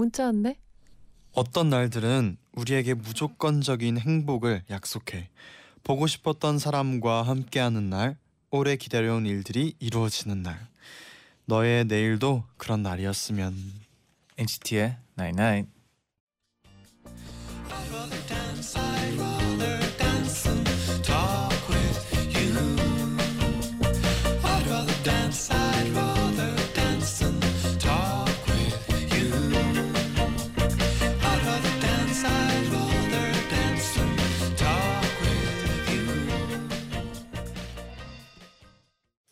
문자 왔네. 어떤 날들은 우리에게 무조건적인 행복을 약속해 보고 싶었던 사람과 함께하는 날, 오래 기다려온 일들이 이루어지는 날. 너의 내일도 그런 날이었으면. NCT의 99.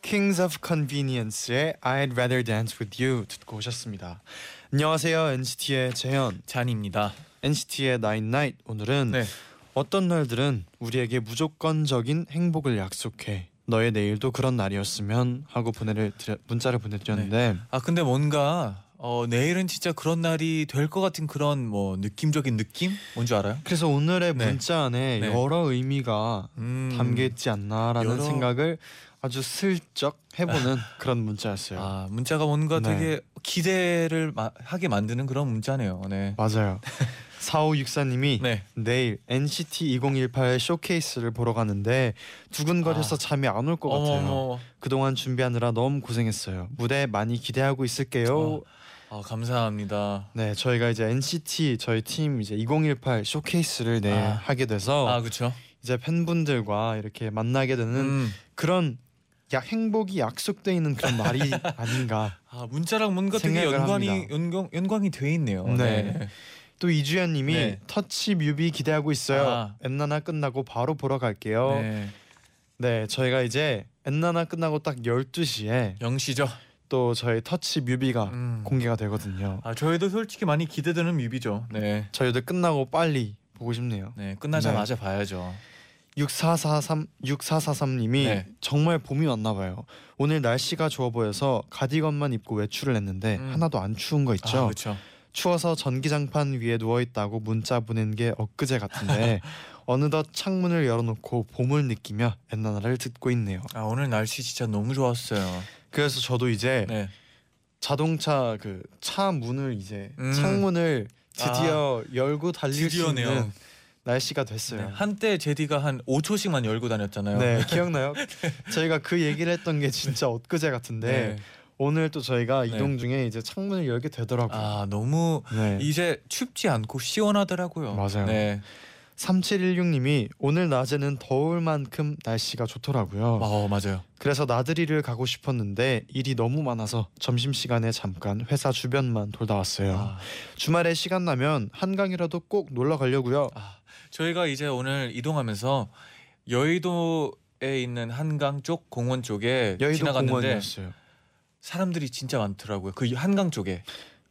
Kings of Convenience의 I'd Rather Dance with You 듣고 오셨습니다. 안녕하세요 NCT의 재현, 잔입니다. NCT의 Night Night. 오늘은 네. 어떤 날들은 우리에게 무조건적인 행복을 약속해 너의 내일도 그런 날이었으면 하고 보내를 드려, 문자를 보내드렸는데 아 근데 뭔가 어, 내일은 진짜 그런 날이 될 것 같은 그런 뭐 느낌적인 느낌? 뭔지 알아요? 그래서 오늘의 네. 문자 안에 네. 여러 의미가 음. 담겨 있지 않나라는 여러- 생각을 아주 슬쩍 해보는 그런 문자였어요. 아 문자가 뭔가 네. 되게 기대를 마, 하게 만드는 그런 문자네요. 네. 맞아요. 4564님이 네. 내일 NCT 2018 쇼케이스를 보러 가는데 두근거려서 아. 잠이 안 올 것 같아요. 어머. 그동안 준비하느라 너무 고생했어요. 무대 많이 기대하고 있을게요. 아 감사합니다. 네, 저희가 이제 NCT 저희 팀 이제 2018 쇼케이스를 내 아. 하게 돼서 아 그렇죠. 이제 팬분들과 이렇게 만나게 되는 음. 그런 야 행복이 약속돼 있는 그런 날이 아닌가. 아 문자랑 뭔가 되게 생각을 연관이 합니다. 연관 연관이 돼 있네요. 네. 또 이주연님이 네. 터치 뮤비 기대하고 있어요. 아. 엔나나 끝나고 바로 보러 갈게요. 네. 네. 저희가 이제 엔나나 끝나고 딱 12시에 영시죠. 또 저희 터치 뮤비가 음. 공개가 되거든요. 아 저희도 솔직히 많이 기대되는 뮤비죠. 네. 저희도 끝나고 빨리 보고 싶네요. 네 끝나자마자 봐야죠. 6443 6443님이 네. 정말 봄이 왔나 봐요. 오늘 날씨가 좋아 보여서 가디건만 입고 외출을 했는데 음. 하나도 안 추운 거 있죠. 아, 그렇죠. 추워서 전기장판 위에 누워 있다고 문자 보낸 게 엊그제 같은데 어느덧 창문을 열어놓고 봄을 느끼며 엔나나를 듣고 있네요. 아 오늘 날씨 진짜 너무 좋았어요. 그래서 저도 이제 네. 자동차 그 차 문을 이제 음. 창문을 드디어 열고 달릴 드디어네요. 수 있는 날씨가 됐어요. 네. 한때 제디가 한 5초씩만 열고 다녔잖아요. 네, 기억나요? 저희가 그 얘기를 했던 게 진짜 엊그제 같은데 네. 오늘 또 저희가 네. 이동 중에 이제 창문을 열게 되더라고요. 아 너무 네. 이제 춥지 않고 시원하더라고요. 맞아요. 네. 3716님이 오늘 낮에는 더울 만큼 날씨가 좋더라고요. 어 맞아요. 그래서 나들이를 가고 싶었는데 일이 너무 많아서 점심 시간에 잠깐 회사 주변만 돌다 왔어요. 아, 주말에 시간 나면 한강이라도 꼭 놀러 가려고요. 아, 저희가 이제 오늘 이동하면서 여의도에 있는 한강 쪽 공원 쪽에 여의도 지나갔는데 공원이었어요. 사람들이 진짜 많더라고요. 그 한강 쪽에.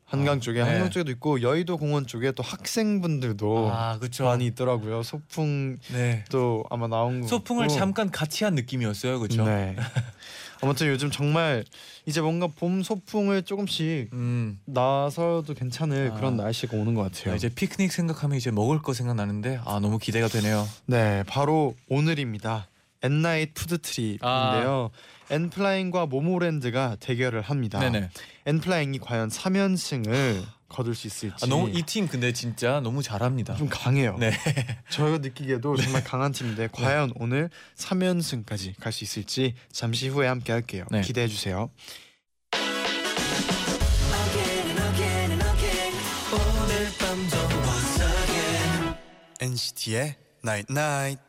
한강 아, 쪽에 네. 한강 쪽에도 있고 여의도 공원 쪽에 또 학생분들도 아 그렇죠. 많이 있더라고요. 소풍도 네. 아마 나온 거. 소풍을 같고. 잠깐 같이 한 느낌이었어요. 그렇죠. 네. 아무튼 요즘 정말 이제 뭔가 봄 소풍을 조금씩 음. 나서도 괜찮을 아. 그런 날씨가 오는 것 같아요. 아, 이제 피크닉 생각하면 이제 먹을 거 생각나는데 아 너무 기대가 되네요. 네, 바로 오늘입니다. 엔나잇 food trip인데요. 엔플라잉과 모모랜드가 대결을 합니다. 아. 네네. 엔플라잉이 과연 3연승을 거둘 수 있을지 아, 너무 이 팀 근데 진짜 너무 잘합니다. 좀 강해요. 네. 저희가 느끼기에도 정말 강한 팀인데 과연 오늘 3연승까지 갈 수 있을지 잠시 후에 함께 할게요. 네. 기대해 주세요. NCT의 Night Night.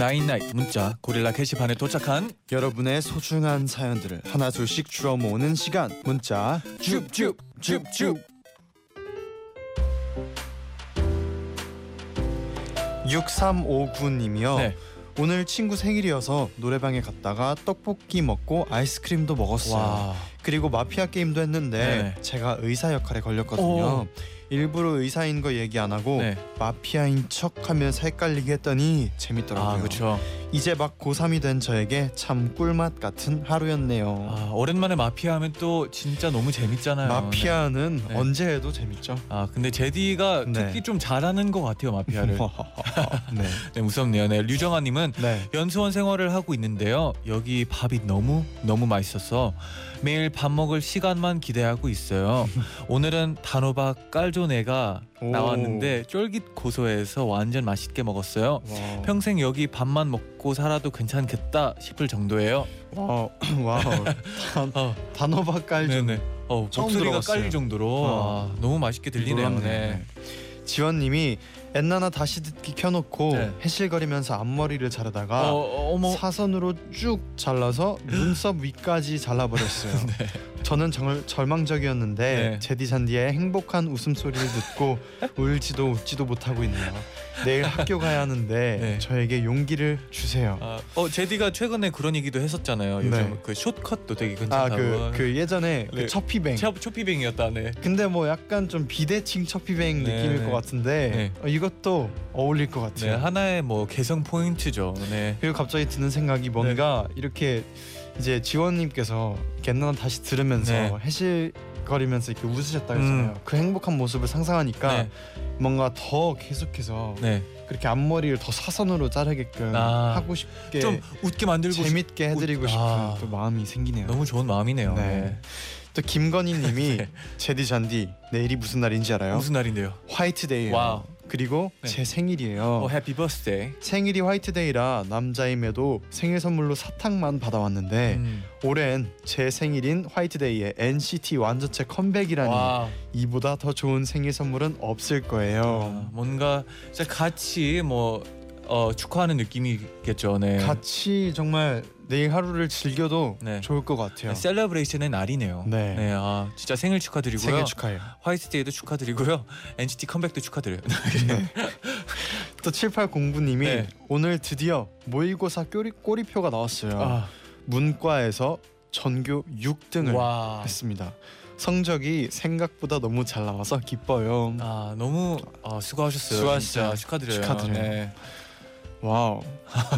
나인나잇 문자 고릴라 게시판에 도착한 여러분의 소중한 사연들을 하나 둘씩 주워 모으는 시간 문자 줍줍 줍줍 6359님이요 네. 오늘 친구 생일이어서 노래방에 갔다가 떡볶이 먹고 아이스크림도 먹었어요. 와. 그리고 마피아 게임도 했는데 네. 제가 의사 역할에 걸렸거든요. 오. 일부러 의사인 거 얘기 안 하고 네. 마피아인 척하면서 헷갈리게 했더니 재밌더라고요. 아 그렇죠. 이제 막 고3이 된 저에게 참 꿀맛 같은 하루였네요. 아 오랜만에 마피아 하면 또 진짜 너무 재밌잖아요. 마피아는 네. 언제 해도 재밌죠. 아 근데 제디가 네. 특히 좀 잘하는 것 같아요 마피아를. 네. 네 무섭네요. 네 류정아님은 네. 연수원 생활을 하고 있는데요. 여기 밥이 너무 너무 맛있어서 매일 밥 먹을 시간만 기대하고 있어요. 오늘은 단호박 깔조네가 오. 나왔는데 쫄깃 고소해서 완전 맛있게 먹었어요. 와. 평생 여기 밥만 먹고 살아도 괜찮겠다 싶을 정도예요. 와. Wow. 단, 어, 단호박 깔죠. 네네. 어, 처음 목소리가 들어봤어요. 깔릴 정도로 어. 아, 너무 맛있게 들리네요. 놀랍네요. 네. 지원님이 엔나나 다시 듣기 켜놓고 네. 해실거리면서 앞머리를 자르다가 어, 어, 어머. 사선으로 쭉 잘라서 눈썹 위까지 잘라버렸어요. 저는 정말 절망적이었는데 네. 제디 잔디의 행복한 웃음소리를 듣고 울지도 웃지도 못하고 있네요. 내일 학교 가야 하는데 네. 저에게 용기를 주세요. 아, 어 제디가 최근에 그런 얘기도 했었잖아요. 요즘 네. 그 숏컷도 되게 아 괜찮다고. 그그 예전에 네. 그 첫피뱅. 초, 초피뱅이었다. 네. 근데 뭐 약간 좀 비대칭 첫피뱅 네, 느낌일 네. 것 같은데 네. 어, 이것도 어울릴 것 네, 같아요. 하나의 뭐 개성 포인트죠. 네. 그리고 갑자기 드는 생각이 뭔가 이렇게 이제 지원님께서 엔나 다시 들으면서 네. 해실거리면서 이렇게 웃으셨다 했잖아요. 음. 그 행복한 모습을 상상하니까 네. 뭔가 더 계속해서 네. 그렇게 앞머리를 더 사선으로 자르게끔 아, 하고 싶게 좀 웃게 만들고 싶- 재밌게 해드리고 웃- 싶은 아. 또 마음이 생기네요. 너무 좋은 마음이네요. 네. 네. 또 김건희님이 네. 제디 잔디 내일이 무슨 날인지 알아요? 무슨 날인데요? 화이트데이예요. 그리고 네. 제 생일이에요. 어, happy birthday. 생일이 화이트데이라 남자임에도 생일 선물로 사탕만 받아왔는데 음. 올해는 제 생일인 화이트데이에 NCT 완전체 컴백이라니 와. 이보다 더 좋은 생일 선물은 없을 거예요. 아, 뭔가 진짜 같이 뭐 어, 축하하는 느낌이겠죠. 네. 같이 정말 내일 하루를 즐겨도 네. 좋을 것 같아요. celebration의 날이네요. 네. 아, 진짜 생일 축하드리고요. 생일 축하해요. 화이트데이도 축하드리고요. NCT 컴백도 축하드려요. 또 7809님이 네. 오늘 드디어 모의고사 꼬리, 꼬리표가 나왔어요. 아, 문과에서 전교 6등을 와. 했습니다. 성적이 생각보다 너무 잘 나와서 기뻐요. 아 너무 아, 수고하셨어요. 수고하셨어요. 축하드려요. 축하드려요. 네. Wow.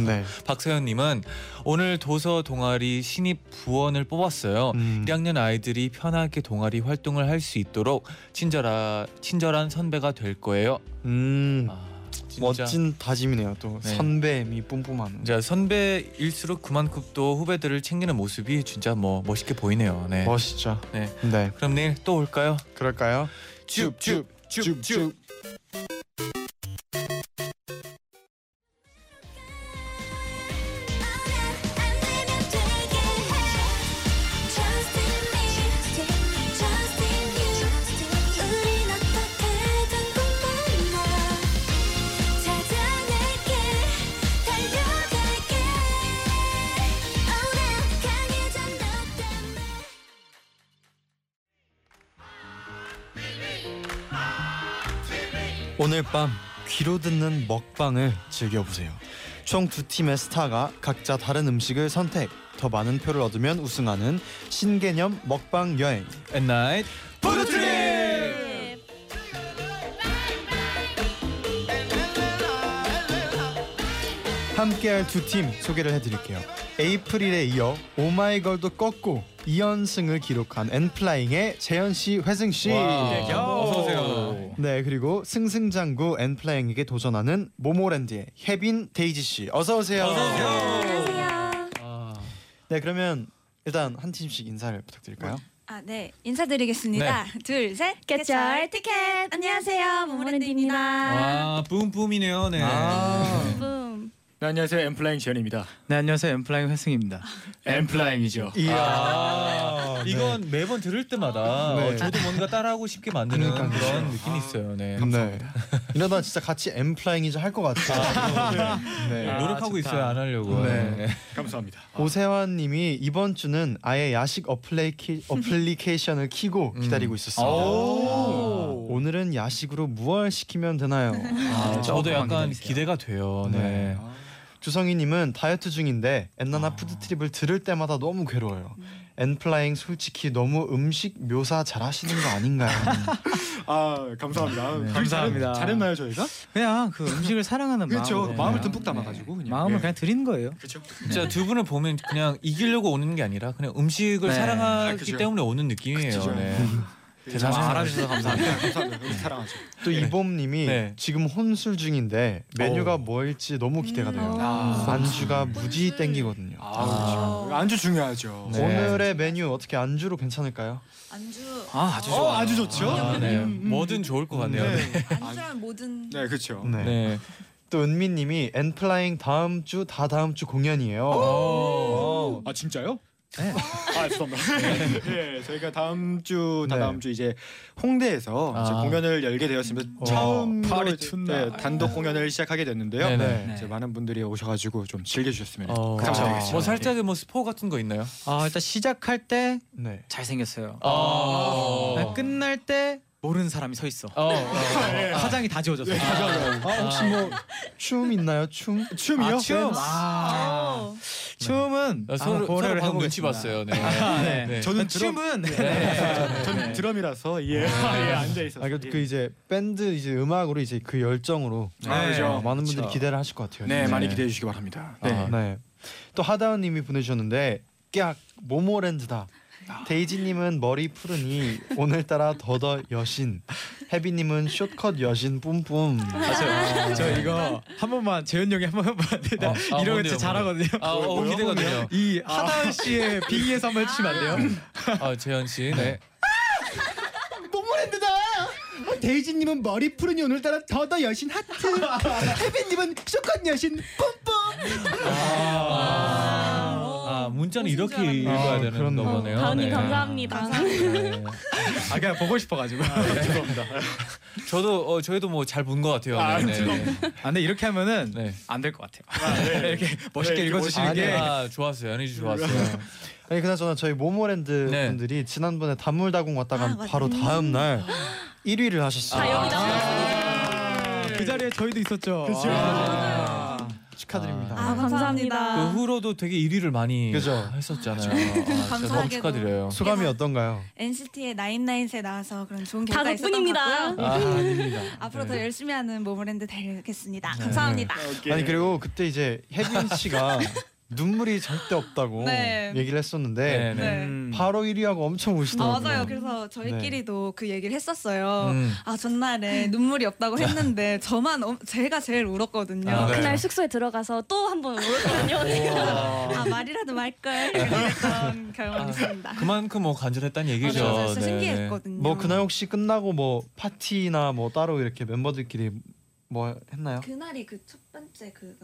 네. 박서연님은 오늘 도서 동아리 신입 부원을 뽑았어요. 음. 1학년 아이들이 편하게 동아리 활동을 할 수 있도록 친절하, 친절한 선배가 될 거예요. 음. 아, 진짜 멋진 다짐이네요. 또 네. 선배미 뿜뿜하는. 진짜 선배일수록 그만큼 또 후배들을 챙기는 모습이 진짜 뭐 멋있게 보이네요. 네. 멋있죠. 네. 네. 그럼 내일 또 올까요? 그럴까요? 쭉, 쭉, 쭉. 안 오늘 밤 귀로 듣는 먹방을 즐겨보세요. 총 두 팀의 스타가 각자 다른 음식을 선택. 더 많은 표를 얻으면 우승하는 신개념 먹방 여행. N night. 함께할 두 팀 소개를 해드릴게요. 에이프릴에 이어 오마이걸도 꺾고 2연승을 기록한 엔플라잉의 재현 씨, 회승 씨. 와, 어서 오세요. 네 그리고 승승장구 엔플라잉에게 도전하는 모모랜드의 혜빈 데이지 씨. 어서 오세요. 어서 오세요. 안녕하세요 아, 네 그러면 일단 한 팀씩 인사를 부탁드릴까요? 아, 네. 인사드리겠습니다. 둘, 셋. Get your ticket. 안녕하세요. 모모랜드입니다. 와, 뿜뿜이네요. 네. 아. 붐. 네, 안녕하세요. 엔플라잉 재현입니다. 네 안녕하세요 엔플라잉 회승입니다. 엔플라잉이죠. 이야. 아, 이건 매번 들을 때마다 네. 어, 저도 뭔가 따라하고 싶게 만드는 그러니까요. 그런 느낌이 있어요. 네. 네. 이러다 진짜 같이 엔플라잉 is 할것 같아요. 네. 아, 노력하고 좋다. 있어요. 안 하려고. 네. 네. 감사합니다. 오세환님이 이번 주는 아예 야식 어플리케, 어플리케이션을 키고 음. 기다리고 있었습니다. 오. 오늘은 야식으로 무얼 시키면 되나요? 아, 저도 약간. 기대가 돼요. 네. 네. 주성희님은 다이어트 중인데 N night food trip을 들을 때마다 너무 괴로워요. 엔플라잉 솔직히 너무 음식 묘사 잘하시는 거 아닌가요? 아 감사합니다. 네, 글 감사합니다. 잘했, 잘했 나요 저희가? 그냥 그 음식을 사랑하는 그렇죠. 마음으로 마음을 듬뿍 담아가지고 그냥. 마음을 예. 그냥 드리는 거예요. 그렇죠. 진짜 두 분을 보면 그냥 이기려고 오는 게 아니라 그냥 음식을 네. 사랑하기 아. 때문에 오는 느낌이에요. 그죠. 네. 대단히 대단하세요. 알아주셔서 감사합니다. 감사합니다. 우리 사랑하죠. 또 이봄님이 네. 지금 혼술 중인데 메뉴가 어. 뭐일지 너무 기대가 돼요. 아. 안주가 무지 땡기거든요. 아, 그렇죠. 안주 중요하죠. 네. 오늘의 메뉴 어떻게 안주로 괜찮을까요? 안주 아 아주 어, 좋아. 아주 좋죠. 아, 네. 음, 음. 뭐든 좋을 것 같네요. 네. 네. 안주라면 모든 네, 그렇죠. 네. 네. 또 은미님이 엔플라잉 다음 주 다 다음 주 공연이에요. 오. 아 진짜요? 네. 아 죄송합니다. 네, 저희가 다음 주, 다 네. 다음 주 이제 홍대에서 아. 이제 공연을 열게 되었습니다. 어. 처음으로 파리 이제. 네, 단독 공연을 시작하게 됐는데요. 네네. 네. 이제 많은 분들이 오셔가지고 좀 즐겨주셨으면 어, 감사드리겠습니다. 뭐 살짝의 뭐 스포 같은 거 있나요? 아 일단 시작할 때 네. 잘생겼어요. 아. 끝날 때 모르는 사람이 서 있어. 어, 어. 화장이 다 지워졌어. 아 혹시 뭐 춤 있나요? 춤? 춤이요? 아, 춤. 아, 어. 춤은 어, 서로 한번 서로 고려를 방금 눈치. 봤어요. 네. 아, 네. 네. 저는 드럼, 춤은 저는 드럼이라서 예, 예 앉아 있었어요. 아, 그, 그 이제 밴드 이제 음악으로 이제 그 열정으로 아, 그죠. 어, 많은 분들이 그쵸. 기대를 하실 것 같아요. 네. 많이 기대해 주시기 바랍니다. 네. 아, 네. 또 하다은님이 보내주셨는데 깍 모모랜드다. 데이지님은 머리 푸르니 오늘따라 더더 여신. 혜비님은 숏컷 여신 뿜뿜. 아, 저, 저 이거 한 번만 재현 형이 한번 해봐. 나 어, 아, 이런 거 뭔데요, 진짜 잘하거든요. 아, 어, 기대가 돼요. 이 하다은 씨의 빙의에서 한번 해주시면 안 돼요? 아, 재현 씨. 네. 모모랜드다. 데이지님은 머리 푸르니 오늘따라 더더 여신 하트. 혜빈님은 쇼컷 여신 뿜뿜. 아, 문자는 이렇게 줄 알았네. 읽어야 아, 되는 그렇네요. 거네요. 다은이 네. 감사합니다. 네. 아 그냥 보고 싶어가지고. 저도 어, 저희도 뭐 잘 본 것 같아요. 아, 네, 네. 아 근데 이렇게 하면은 네. 안 될 것 같아요. 이렇게 멋있게 네, 읽어주시는 아니, 게. 아, 좋았어요. 에너지 좋았어요. 아니 그나저나 저희 모모랜드 네. 분들이 지난번에 단물다공 왔다가 아. 바로 다음 날 1위를 하셨어요. 다 여기다. 아, 그 자리에 저희도 있었죠. 그죠. 아. 축하드립니다. 아, 아, 감사합니다. 감사합니다. 그 후로도 되게 1위를 많이 그죠. 했었잖아요. 아, 진짜 너무 감사하게도. 축하드려요. 소감이 어떤가요? NCT의 나인나인에 나와서 그런 좋은 다 결과 있었던 것 덕분입니다. 같고요. 아, 아닙니다. 앞으로 더 네. 열심히 하는 모모랜드 되겠습니다. 네. 감사합니다. 아니 그리고 그때 이제 혜빈 씨가 눈물이 절대 없다고 네. 얘기를 했었는데 네, 네. 네. 음. 바로 1위하고 엄청 아, 우시더라고요. 맞아요. 그래서 저희끼리도 그 얘기를 했었어요. 음. 아 전날에 눈물이 없다고 했는데 저만 엄- 제가 제일 울었거든요. 아, 네. 그날 숙소에 들어가서 또 한 번 울었거든요. 아 말이라도 말걸 그랬던 경험이 있습니다. 그만큼 뭐 간절했다는 얘기죠. 맞아요. 진짜 네, 신기했거든요. 뭐 그날 혹시 끝나고 뭐 파티나 뭐 따로 이렇게 멤버들끼리 뭐 했나요? 그날이 그 첫 번째 그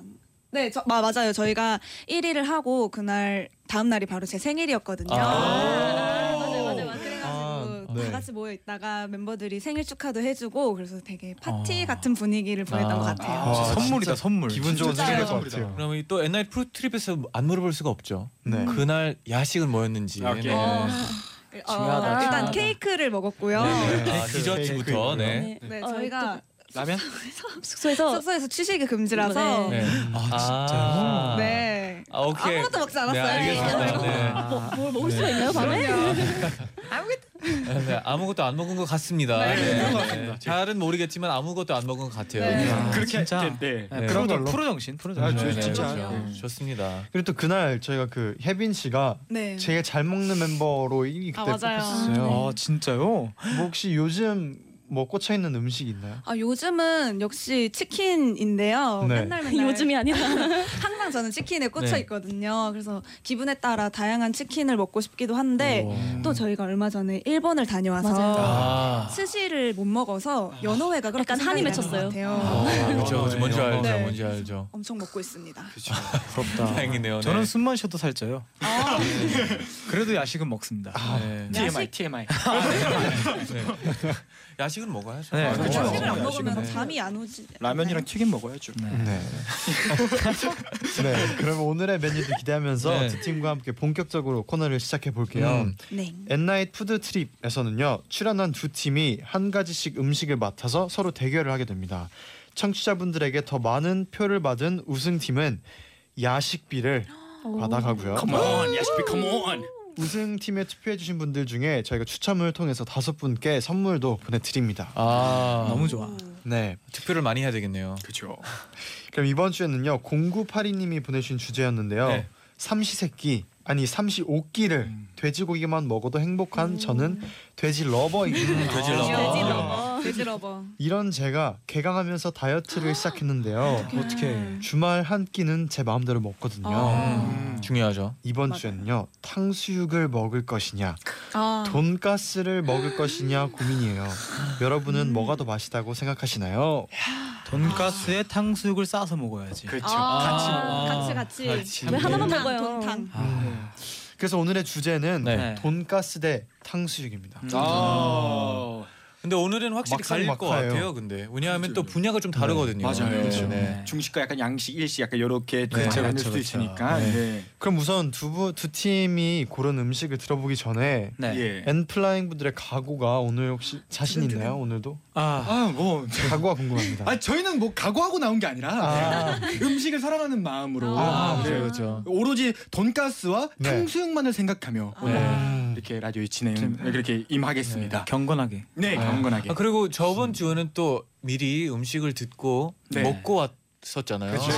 네, 저, 마, 맞아요. 저희가 1위를 하고 그날 다음 날이 바로 제 생일이었거든요. 아. 맞아요, 맞아요, 맞아요. 그래가지고 아, 네. 다 같이 모여 있다가 멤버들이 생일 축하도 해주고 그래서 되게 파티 아. 같은 분위기를 보냈던 아. 것 같아요. 아, 선물이다 선물. 기분 좋은 것 선물이다. 같아요. 그러면 또 옛날 프로트립에서 안 물어볼 수가 없죠. 네. 그날 야식은 뭐였는지. 아. 네. 어, 중요하다, 일단 중요하다. 케이크를 먹었고요. 네, 네. 아, 디저트부터. 케이크 네. 네, 어, 저희가 라면? 숙소에서 숙소에서 취식이 금지라서 네. 아, 네. 아, 오케이. 아무것도 먹지 않았어요. 네, 알겠습니다. 네. 뭐, 뭘 먹을 수가 있나요 밤에? 네, 아무것도 안 먹은 것 같습니다. 네, 네. 그런 것 네. 같습니다. 잘은 모르겠지만 아무것도 안 먹은 것 같아요. 네. 아, 그렇게 진짜. 네, 네. 네, 네. 프로, 걸로. 프로 정신, 프로 아, 정신. 저 네, 진짜 그렇죠. 네. 좋습니다. 그리고 또 그날 저희가 그 혜빈 씨가 네. 제일 잘 먹는 멤버로 1위 그때 아, 맞아요. 뽑혔어요. 아 진짜요? 뭐 혹시 요즘 뭐 꽂혀 있는 음식 있나요? 아 요즘은 역시 치킨인데요. 네. 맨날 맨날 요즘이 아니라 항상 저는 치킨에 꽂혀 네. 있거든요. 그래서 기분에 따라 다양한 치킨을 먹고 싶기도 한데 오. 또 저희가 얼마 전에 일본을 다녀와서. 아. 스시를 못 먹어서 연어회가 그렇게 약간 한이 맺혔어요. 아, 그렇죠. 뭔지 알죠. 네. 뭔지 알죠. 엄청 먹고 있습니다. 그렇죠. 부럽다. 다행이네요. 네. 저는 숨만 쉬어도 살쪄요. 그래도 야식은 먹습니다. 네. TMI, TMI. 네. 야식은 먹어야죠. 네, 아, 그렇죠. 야식을 안 야식은 먹으면 네. 잠이 안 오지. 라면이랑 튀김 먹어야죠. 네. 네. 네. 그러면 오늘의 메뉴도 기대하면서 네. 두 팀과 함께 본격적으로 코너를 시작해 볼게요. 음. 네. N night food trip에서는요 출연한 두 팀이 한 가지씩 음식을 맡아서 서로 대결을 하게 됩니다. 청취자분들에게 더 많은 표를 받은 우승 팀은 야식비를 오. 받아가고요. Come on 야식비 come on. 우승팀에 투표해주신 분들 중에 저희가 추첨을 통해서 다섯 분께 선물도 보내드립니다. 아 너무 좋아. 네. 투표를 많이 해야 되겠네요. 그렇죠. 그럼 이번 주에는요 0982님이 보내주신 주제였는데요. 네. 삼시세끼 아니 삼시오끼를 음. 돼지고기만 먹어도 행복한 저는 돼지 lover입니다. 돼지 lover. 돼지 아. lover. 돼지 lover. 이런 제가 개강하면서 다이어트를 시작했는데요. 어떻게? 주말 한 끼는 제 마음대로 먹거든요. 음, 중요하죠. 이번 맞아요. 주에는요 탕수육을 먹을 것이냐 아. 돈가스를 먹을 것이냐 고민이에요. 여러분은 뭐가 더 맛있다고 생각하시나요? 돈가스에 탕수육을 싸서 먹어야지. 그렇죠. 아, 같이 같이 같이. 같이. 왜 하나만 돈탕, 먹어요? 돈탕. 아, 그래서 오늘의 주제는 네. 돈가스 대 탕수육입니다. 아. 근데 오늘은 확실히 갈릴 것 막하예요. 같아요. 근데 왜냐하면 또 그렇죠. 분야가 좀 다르거든요. 맞아요. 네. 네. 중식과 약간 양식, 일식 약간 이렇게 두 네, 가지가 나눌 그렇죠, 수 그렇죠. 있으니까. 네. 네. 그럼 우선 두부 두 팀이 고른 음식을 들어보기 전에 네. 예. 엔플라잉 분들의 각오가 오늘 혹시 자신 있나요? 오늘도 아, 아, 뭐 각오가 궁금합니다. 아 저희는 뭐 각오하고 나온 게 아니라 아. 네. 음식을 사랑하는 마음으로 아, 네. 그렇죠. 오로지 돈가스와 네. 탕수육만을 생각하며 아. 음. 이렇게 라디오 진행 이렇게 임하겠습니다. 경건하게. 네, 아. 경건하게. 아, 그리고 저번 주에는 또 미리 음식을 듣고 네. 먹고 왔었잖아요. 그렇죠.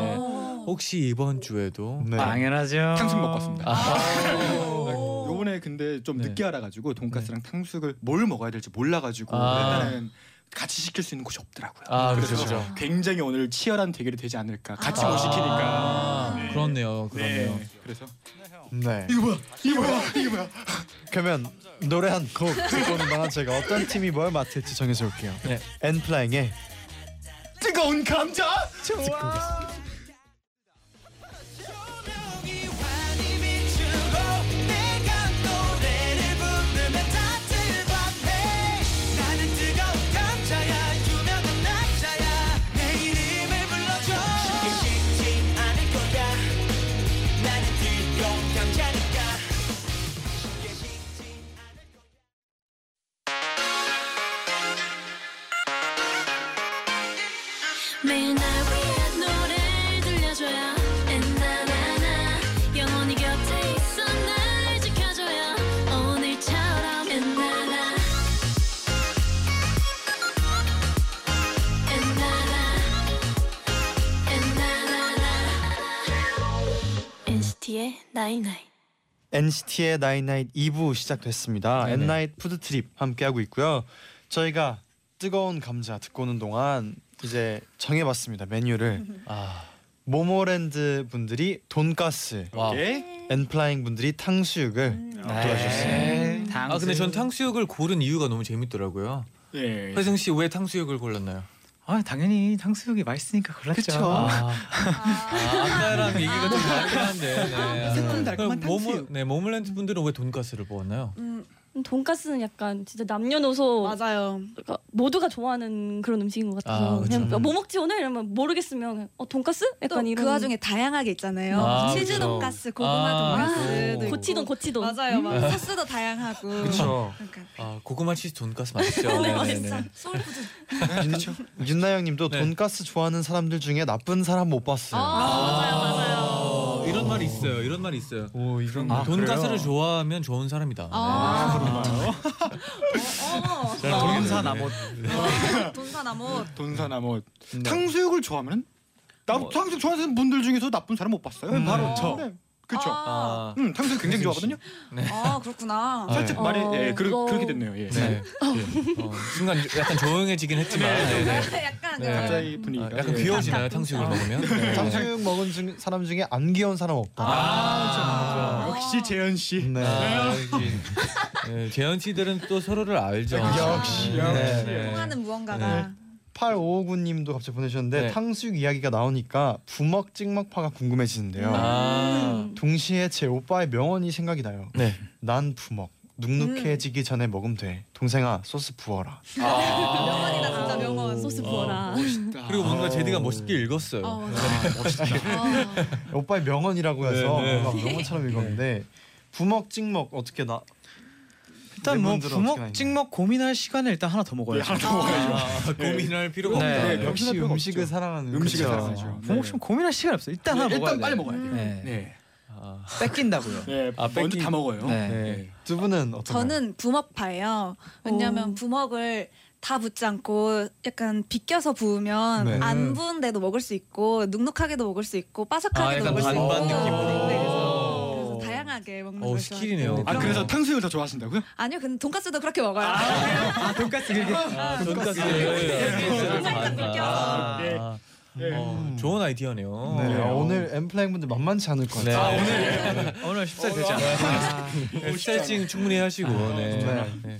네. 오. 혹시 이번 주에도 네. 당연하죠. 탕수육 먹고 왔습니다. 아. 요번에 근데 좀 네. 늦게 알아가지고 돈가스랑 탕수육을 뭘 먹어야 될지 몰라가지고 아. 일단은 같이 시킬 수 있는 곳이 없더라고요. 아, 그래서 그렇죠, 그렇죠. 굉장히 오늘 치열한 대결이 되지 않을까. 같이 아. 못 시키니까. 아, 네. 그렇네요. 그렇네요. 네. 그래서 네. 이거 뭐야? 이거 뭐야? 이거 뭐야? 그러면 노래 한 곡 듣고 오는 동안 제가 어떤 팀이 뭘 맡을지 정해서 올게요. 네. 엔플라잉의 뜨거운 감자. 조명이 Night night NCT의 나인나잇 2부 시작됐습니다. 네네. N night food trip 함께 하고 있고요. 저희가 뜨거운 감자 듣고 오는 동안 이제 정해봤습니다 메뉴를 아, 모모랜드 분들이 돈가스, 와. 오케이. 엔플라잉 분들이 탕수육을 골라주셨어요. 네. 아 근데 전 탕수육을 고른 이유가 너무 재밌더라고요. 예. 회승 씨 왜 탕수육을 골랐나요? 아, 당연히 탕수육이 맛있으니까 골랐죠. 그쵸. 아, 아 아까랑 얘기가 좀 다르긴 한데. 네. 새콤달콤한 그럼 모모, 탕수육. 네 모모랜드 분들은 왜 돈가스를 뽑았나요? 음, 돈가스는 약간 진짜 남녀노소 맞아요. 그러니까 모두가 좋아하는 그런 음식인 것 같아서 아, 그쵸. 그냥 뭐 먹지 오늘 이러면 모르겠으면 그냥, 어 돈가스? 또 약간 이런 그 와중에 다양하게 있잖아요. 아, 치즈 그쵸. 돈가스, 고구마 아. 있고. 고치돈 고치돈 맞아요, 맞아요. 소스도 다양하고. 그렇죠. 그러니까 아 고구마 치즈 돈가스 맛있죠. 네. 맛있어. Soul food. 윤나영님도 네. 돈가스 좋아하는 사람들 중에 나쁜 사람 못 봤어요. 맞아요, 맞아요. 어, 이런 말이 있어요. 이런 말이 있어요. 오 이런 아, 거. 돈가스를? 좋아하면 좋은 사람이다. 아, 네. 돈사 네. 나못 돈사 나못. 돈사 나못 네. 탕수육을 좋아하면 나 뭐. 탕수육 좋아하는 분들 중에서 나쁜 사람 못 봤어요. 음, 바로 저. 네. 그렇죠. 아, 아, 음, 탕수육 굉장히 좋아하거든요. 아 그렇구나. 아, 살짝 네. 말이 어, 예, 그러, 어. 그렇게 됐네요. 예. 네. 어, 순간 약간 조용해지긴 했지만 네, 네. 약간 네. 갑자기 아, 분위기가 약간 예. 귀여워지나요 탕수육을 먹으면? 네. 탕수육 먹은 중, 사람 중에 안 귀여운 사람 없다. 아, 역시 재현 씨. 네. 아, 여기. 네, 재현 씨들은 또 서로를 알죠. 역시, 네, 역시. 네. 통하는 무언가가. 8559님도 갑자기 보내셨는데 네. 탕수육 이야기가 나오니까 부먹 찍먹파가 궁금해지는데요. 아, 동시에 제 오빠의 명언이 생각이 나요. 네. 난 부먹. 눅눅해지기 전에 먹으면 돼. 동생아 소스 부어라. 명언이다 진짜 명언. 소스 부어라. 그리고 뭔가 제디가 멋있게 읽었어요. 어, 네. 오빠의 명언이라고 해서 네, 네. 뭔가 명언처럼 읽었는데 부먹 찍먹 어떻게 나 일단 뭐네 부먹 찍먹 고민할 시간을 일단 하나 더 네, 먹어야죠. 하나 더 먹어야죠. 아, 고민할 필요가 네. 없다. 네, 역시 음식을 없죠. 사랑하는 음식을. 사랑하죠. 네. 부먹 좀 고민할 시간 없어요. 일단 하나 네, 먹어야 일단. 빨리 먹어야 돼요. 네. 네. 아, 뺏긴다고요. 네. 아, 먼저 뺏기- 다 먹어요. 네. 네. 두 분은 어떤가요? 저는 부먹파예요. 왜냐하면 오. 부먹을 다 붓지 않고 약간 비껴서 부으면 네. 안 부은데도 먹을 수 있고 눅눅하게도 먹을 수 있고 바삭하게도 아, 먹을 수 있고 다양하게 먹는 어, 걸 스킬이네요. 좋아해요. 아 그래서 탕수육을 더 좋아하신다고요? 아니요, 근데 돈까스도 그렇게 먹어요. 아 돈까스 이렇게 아, 돈가스 살짝 아, 네. 아, 네. 어, 좋은 아이디어네요. 네, 네. 아, 오늘 엠플라잉 분들 만만치 않을 것 네. 같아요. 아, 오늘 오늘 쉽사리 되지 않아. 네, 스트레칭 충분히 하시고 네. 네.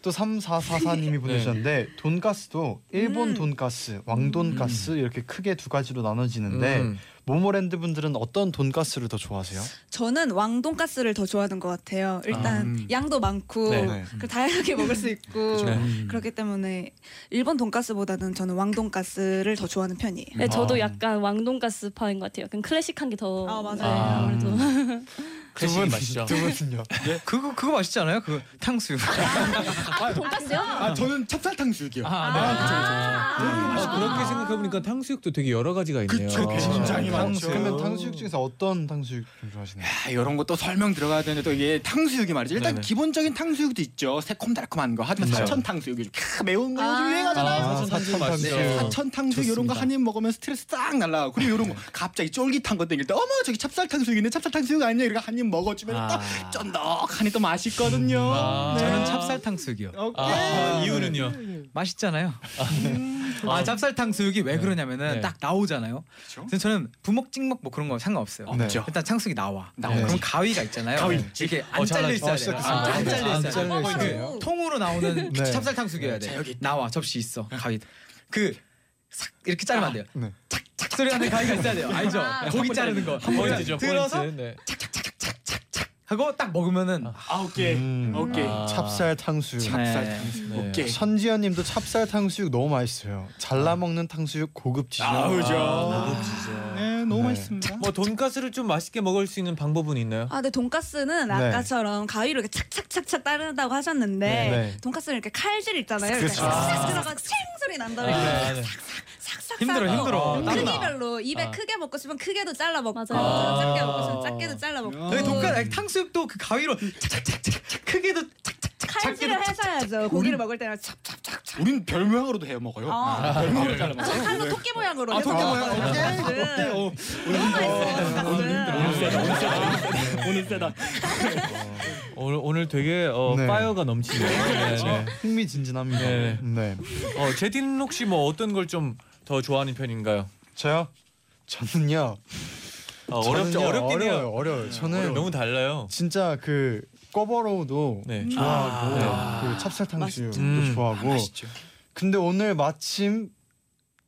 네. 또 3444님이 보내주셨는데 돈가스도 일본 돈가스, 왕돈가스 이렇게 크게 두 가지로 나눠지는데 음. 모모랜드 분들은 어떤 돈가스를 더 좋아하세요? 저는 왕돈가스를 더 좋아하는 것 같아요. 일단 음. 양도 많고 네. 네. 그 다양하게 먹을 수 있고 네. 그렇기 때문에 일본 돈가스보다는 저는 왕돈가스를 더 좋아하는 편이에요. 네, 저도 아. 약간 왕돈가스 파인 것 같아요. 약간 클래식한 게 더. 아, 맞아요. 네, 아. 아무래도. 클래식이 맛있죠. 두 분은요? 그거 그거 맛있지 않아요? 그 탕수육. 돈까스요? 아 저는 찹쌀 탕수육이요. 아, 네. 아, 그렇게 생각해보니까 탕수육도 되게 여러 가지가 있네요. 그쵸, 굉장히 많죠. 그러면 탕수육 중에서 어떤 탕수육 좀 좋아하시나요? 아, 이런 것도 설명 들어가야 되는데 또 이게 탕수육이 말이죠. 일단 네네. 기본적인 탕수육도 있죠. 새콤달콤한 거. 하지만 네. 사천 탕수육이 좀 캬, 매운 거 요즘 아. 유행하잖아요. 아, 사천. 네, 사천 탕수육 이런 거. 한 입 먹으면 스트레스 싹 날라가고 그리고 이런 거 갑자기 쫄깃한 거 땡길 때 어머 저기 찹쌀 탕수육이네 찹쌀 탕수육 아니야 이렇게 한입 먹어주면 아. 또 쫀득하니 또 맛있거든요. 아. 네. 저는 찹쌀 탕 수육이요. 오케이. 아, 이유는요? 맛있잖아요. 아 찹쌀 탕 수육이 왜 그러냐면은 네. 딱 나오잖아요. 그래서 저는 부먹 찍먹 뭐 그런 거 상관없어요. 없죠. 일단 탕수육이 나와. 나오지. 그럼 가위가 있잖아요. 가위. 이렇게 안 어, 잘려 있어야 어. 시작했습니다. 아, 안 잘려 안 있어야. 있어요. 그 통으로 나오는 네. 찹쌀 탕 수육이어야 돼. 자, 여기. 나와 접시 있어. 가위. 그 싹 이렇게 자르면 안 돼요. 네. 착착 소리 하는 가위가 있어야 돼요. 알죠? 고기 자르는 거. 포인트죠, 들어서 포인트. 네. 하고 딱 먹으면은 아 오케이. 음. 오케이. 아. 찹쌀 탕수육. 찹쌀 네. 탕수육. 네. 오케이. 선지현님도 찹쌀 탕수육 너무 맛있어요. 잘라 먹는 탕수육 고급지죠. 아우죠. 고급지죠. 네 너무 네. 맛있습니다. 뭐 돈가스를 좀 맛있게 먹을 수 있는 방법은 있나요? 아, 근데 돈가스는 아까처럼 가위로 이렇게 착착착착 따른다고 하셨는데 네. 돈가스는 이렇게 칼질 있잖아요. 이렇게 그렇죠. 싹싹 들어가 칭 소리 난 다음에 아, 네. 싹싹 힘들어, 싸고 힘들어. 땀나. 크기별로 입에 아. 크게 먹고 싶으면 크게도 잘라 먹고 맞아요. 작게 먹고 싶으면 작게도 잘라 먹고 여기 돈가 탕수육도 그 가위로 착착착착 크게도 칼질을 해서야죠. 고기를 먹을 때는 찹찹찹찹. 우린 별 모양으로도 해 먹어요. 아, 별 모양으로 잘라 먹어요. 칼로 토끼 모양으로 아, 해서 토끼 모양. 먹어요. 오케이. 어, 너무 맛있어요. 돈가스. 오늘 세다. 오늘 오늘 되게 어, 네. Fire가 넘치네요. 네, 네. 흥미진진합니다. 네. 네. 어, 제디는 혹시 뭐 어떤 걸좀 더 좋아하는 편인가요? 저요? 저는요. 어, 어렵죠, 저는요, 어렵긴 해요. 어려워요. 어려워요. 저는 너무 달라요. 진짜 그 꺼버로우도 네. 좋아하고 아, 그 찹쌀 탕수육도 음. 좋아하고 맛있죠. 근데 오늘 마침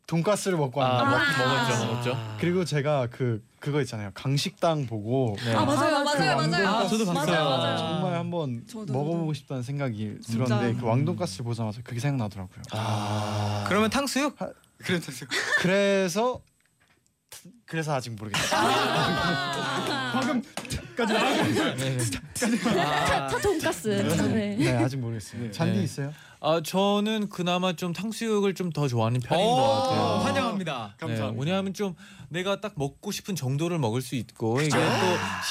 돈가스를 먹고 아, 왔는데 먹, 먹었죠, 먹었죠. 그리고 제가 그 그거 있잖아요 강식당 보고 네. 아 맞아요, 맞아요, 그 맞아요. 아, 저도 맞아요, 봤어요. 맞아요. 정말 한번 저도, 먹어보고 싶다는 생각이 들었는데 진짜. 그 왕돈가스를 보자마자 그게 생각나더라고요. 아, 그러면 탕수육? 그래 탕수육. 그래서 그래서 아직 모르겠어요. 방금까지 나왔는데 네, 네. 타, 타 돈까스. 네. 네 아직 모르겠어요. 잔디 네. 있어요? 아 저는 그나마 좀 탕수육을 좀 더 좋아하는 편인 것 같아요. 오, 환영합니다. 네, 감사합니다. 왜냐하면 좀 내가 딱 먹고 싶은 정도를 먹을 수 있고 이게 또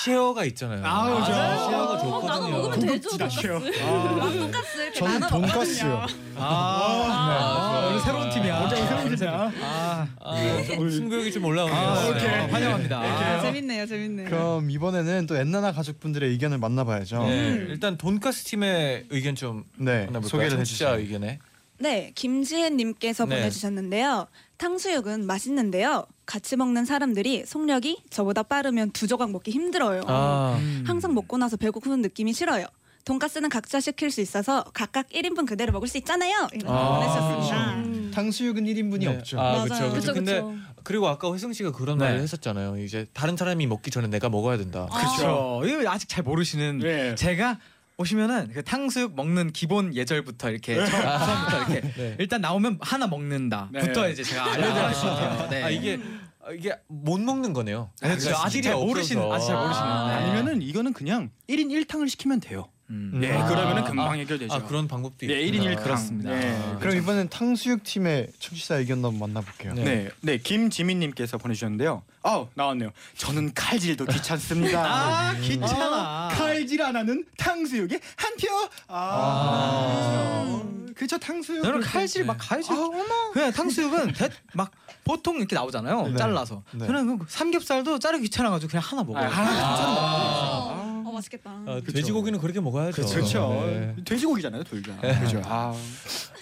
시어가 있잖아요. 아우, 아, 저- 시어가 어, 좋거든요. 먹으면 되죠, 고급지다, 돈까스. 왕돈가스 이렇게 저는 나눠 돈가스요. 아, 아, 오늘 새로운 팀이야. 오늘 새로운 팀이야. 아, 아, 좀 승부욕이 좀 올라오네요. 아, 네. 오케이. 환영합니다. 아, 재밌네요, 재밌네요. 그럼 이번에는 또 엔나나 가족분들의 의견을 만나봐야죠. 네, 네, 일단 돈가스 팀의 의견 좀 만나볼까요? 소개를 청취자 해 주세요. 의견에. 네, 김지혜님께서 네. 보내주셨는데요. 탕수육은 맛있는데요. 같이 먹는 사람들이 속력이 저보다 빠르면 두 조각 먹기 힘들어요. 아, 항상 먹고 나서 배고픈 느낌이 싫어요. 돈가스는 각자 시킬 수 있어서 각각 1인분 그대로 먹을 수 있잖아요. 이렇게 아, 보내주셨습니다. 음. 탕수육은 1인분이 네. 없죠. 아, 맞아요. 그렇죠. 그쵸, 근데 그쵸. 그리고 아까 회승 씨가 그런 네. 말을 했었잖아요. 이제 다른 사람이 먹기 전에 내가 먹어야 된다. 그렇죠. 이거 아직 잘 모르시는 네. 제가 오시면은 그 탕수육 먹는 기본 예절부터 이렇게 처음, 처음부터 이렇게 네. 일단 나오면 하나 먹는다부터 네. 이제 제가 알려드릴 것 같아요. 네. 아 이게 아, 이게 못 먹는 거네요. 그렇죠. 그러니까 아직 잘 모르시는. 아직 잘 모르시는. 아. 네. 아니면은 이거는 그냥 1인 1탕을 시키면 돼요. 음. 예, 아. 그러면은 금방 해결되죠. 아 그런 방법도 예, 있구나. 1인 1탕. 그렇습니다. 예. 아, 그럼 이번엔 탕수육 팀의 청취자 의견도 한번 만나볼게요. 네. 네, 네 김지민님께서 보내주셨는데요. 아우 나왔네요. 저는 칼질도 귀찮습니다. 아 귀찮아. 칼질 안 하는 탕수육에 한 표. 아, 그쵸 탕수육. 저는 칼질 막 칼질 아, 어머. 그냥 탕수육은 대, 막 보통 이렇게 나오잖아요. 네. 잘라서. 네. 저는 그 삼겹살도 자르기 귀찮아가지고 그냥 하나 먹어요. 아, 하나 어, 어, 맛있겠다. 아, 돼지고기는 그렇게 먹어야죠. 그렇죠. 네. 돼지고기잖아요, 둘 다. 그죠. 아,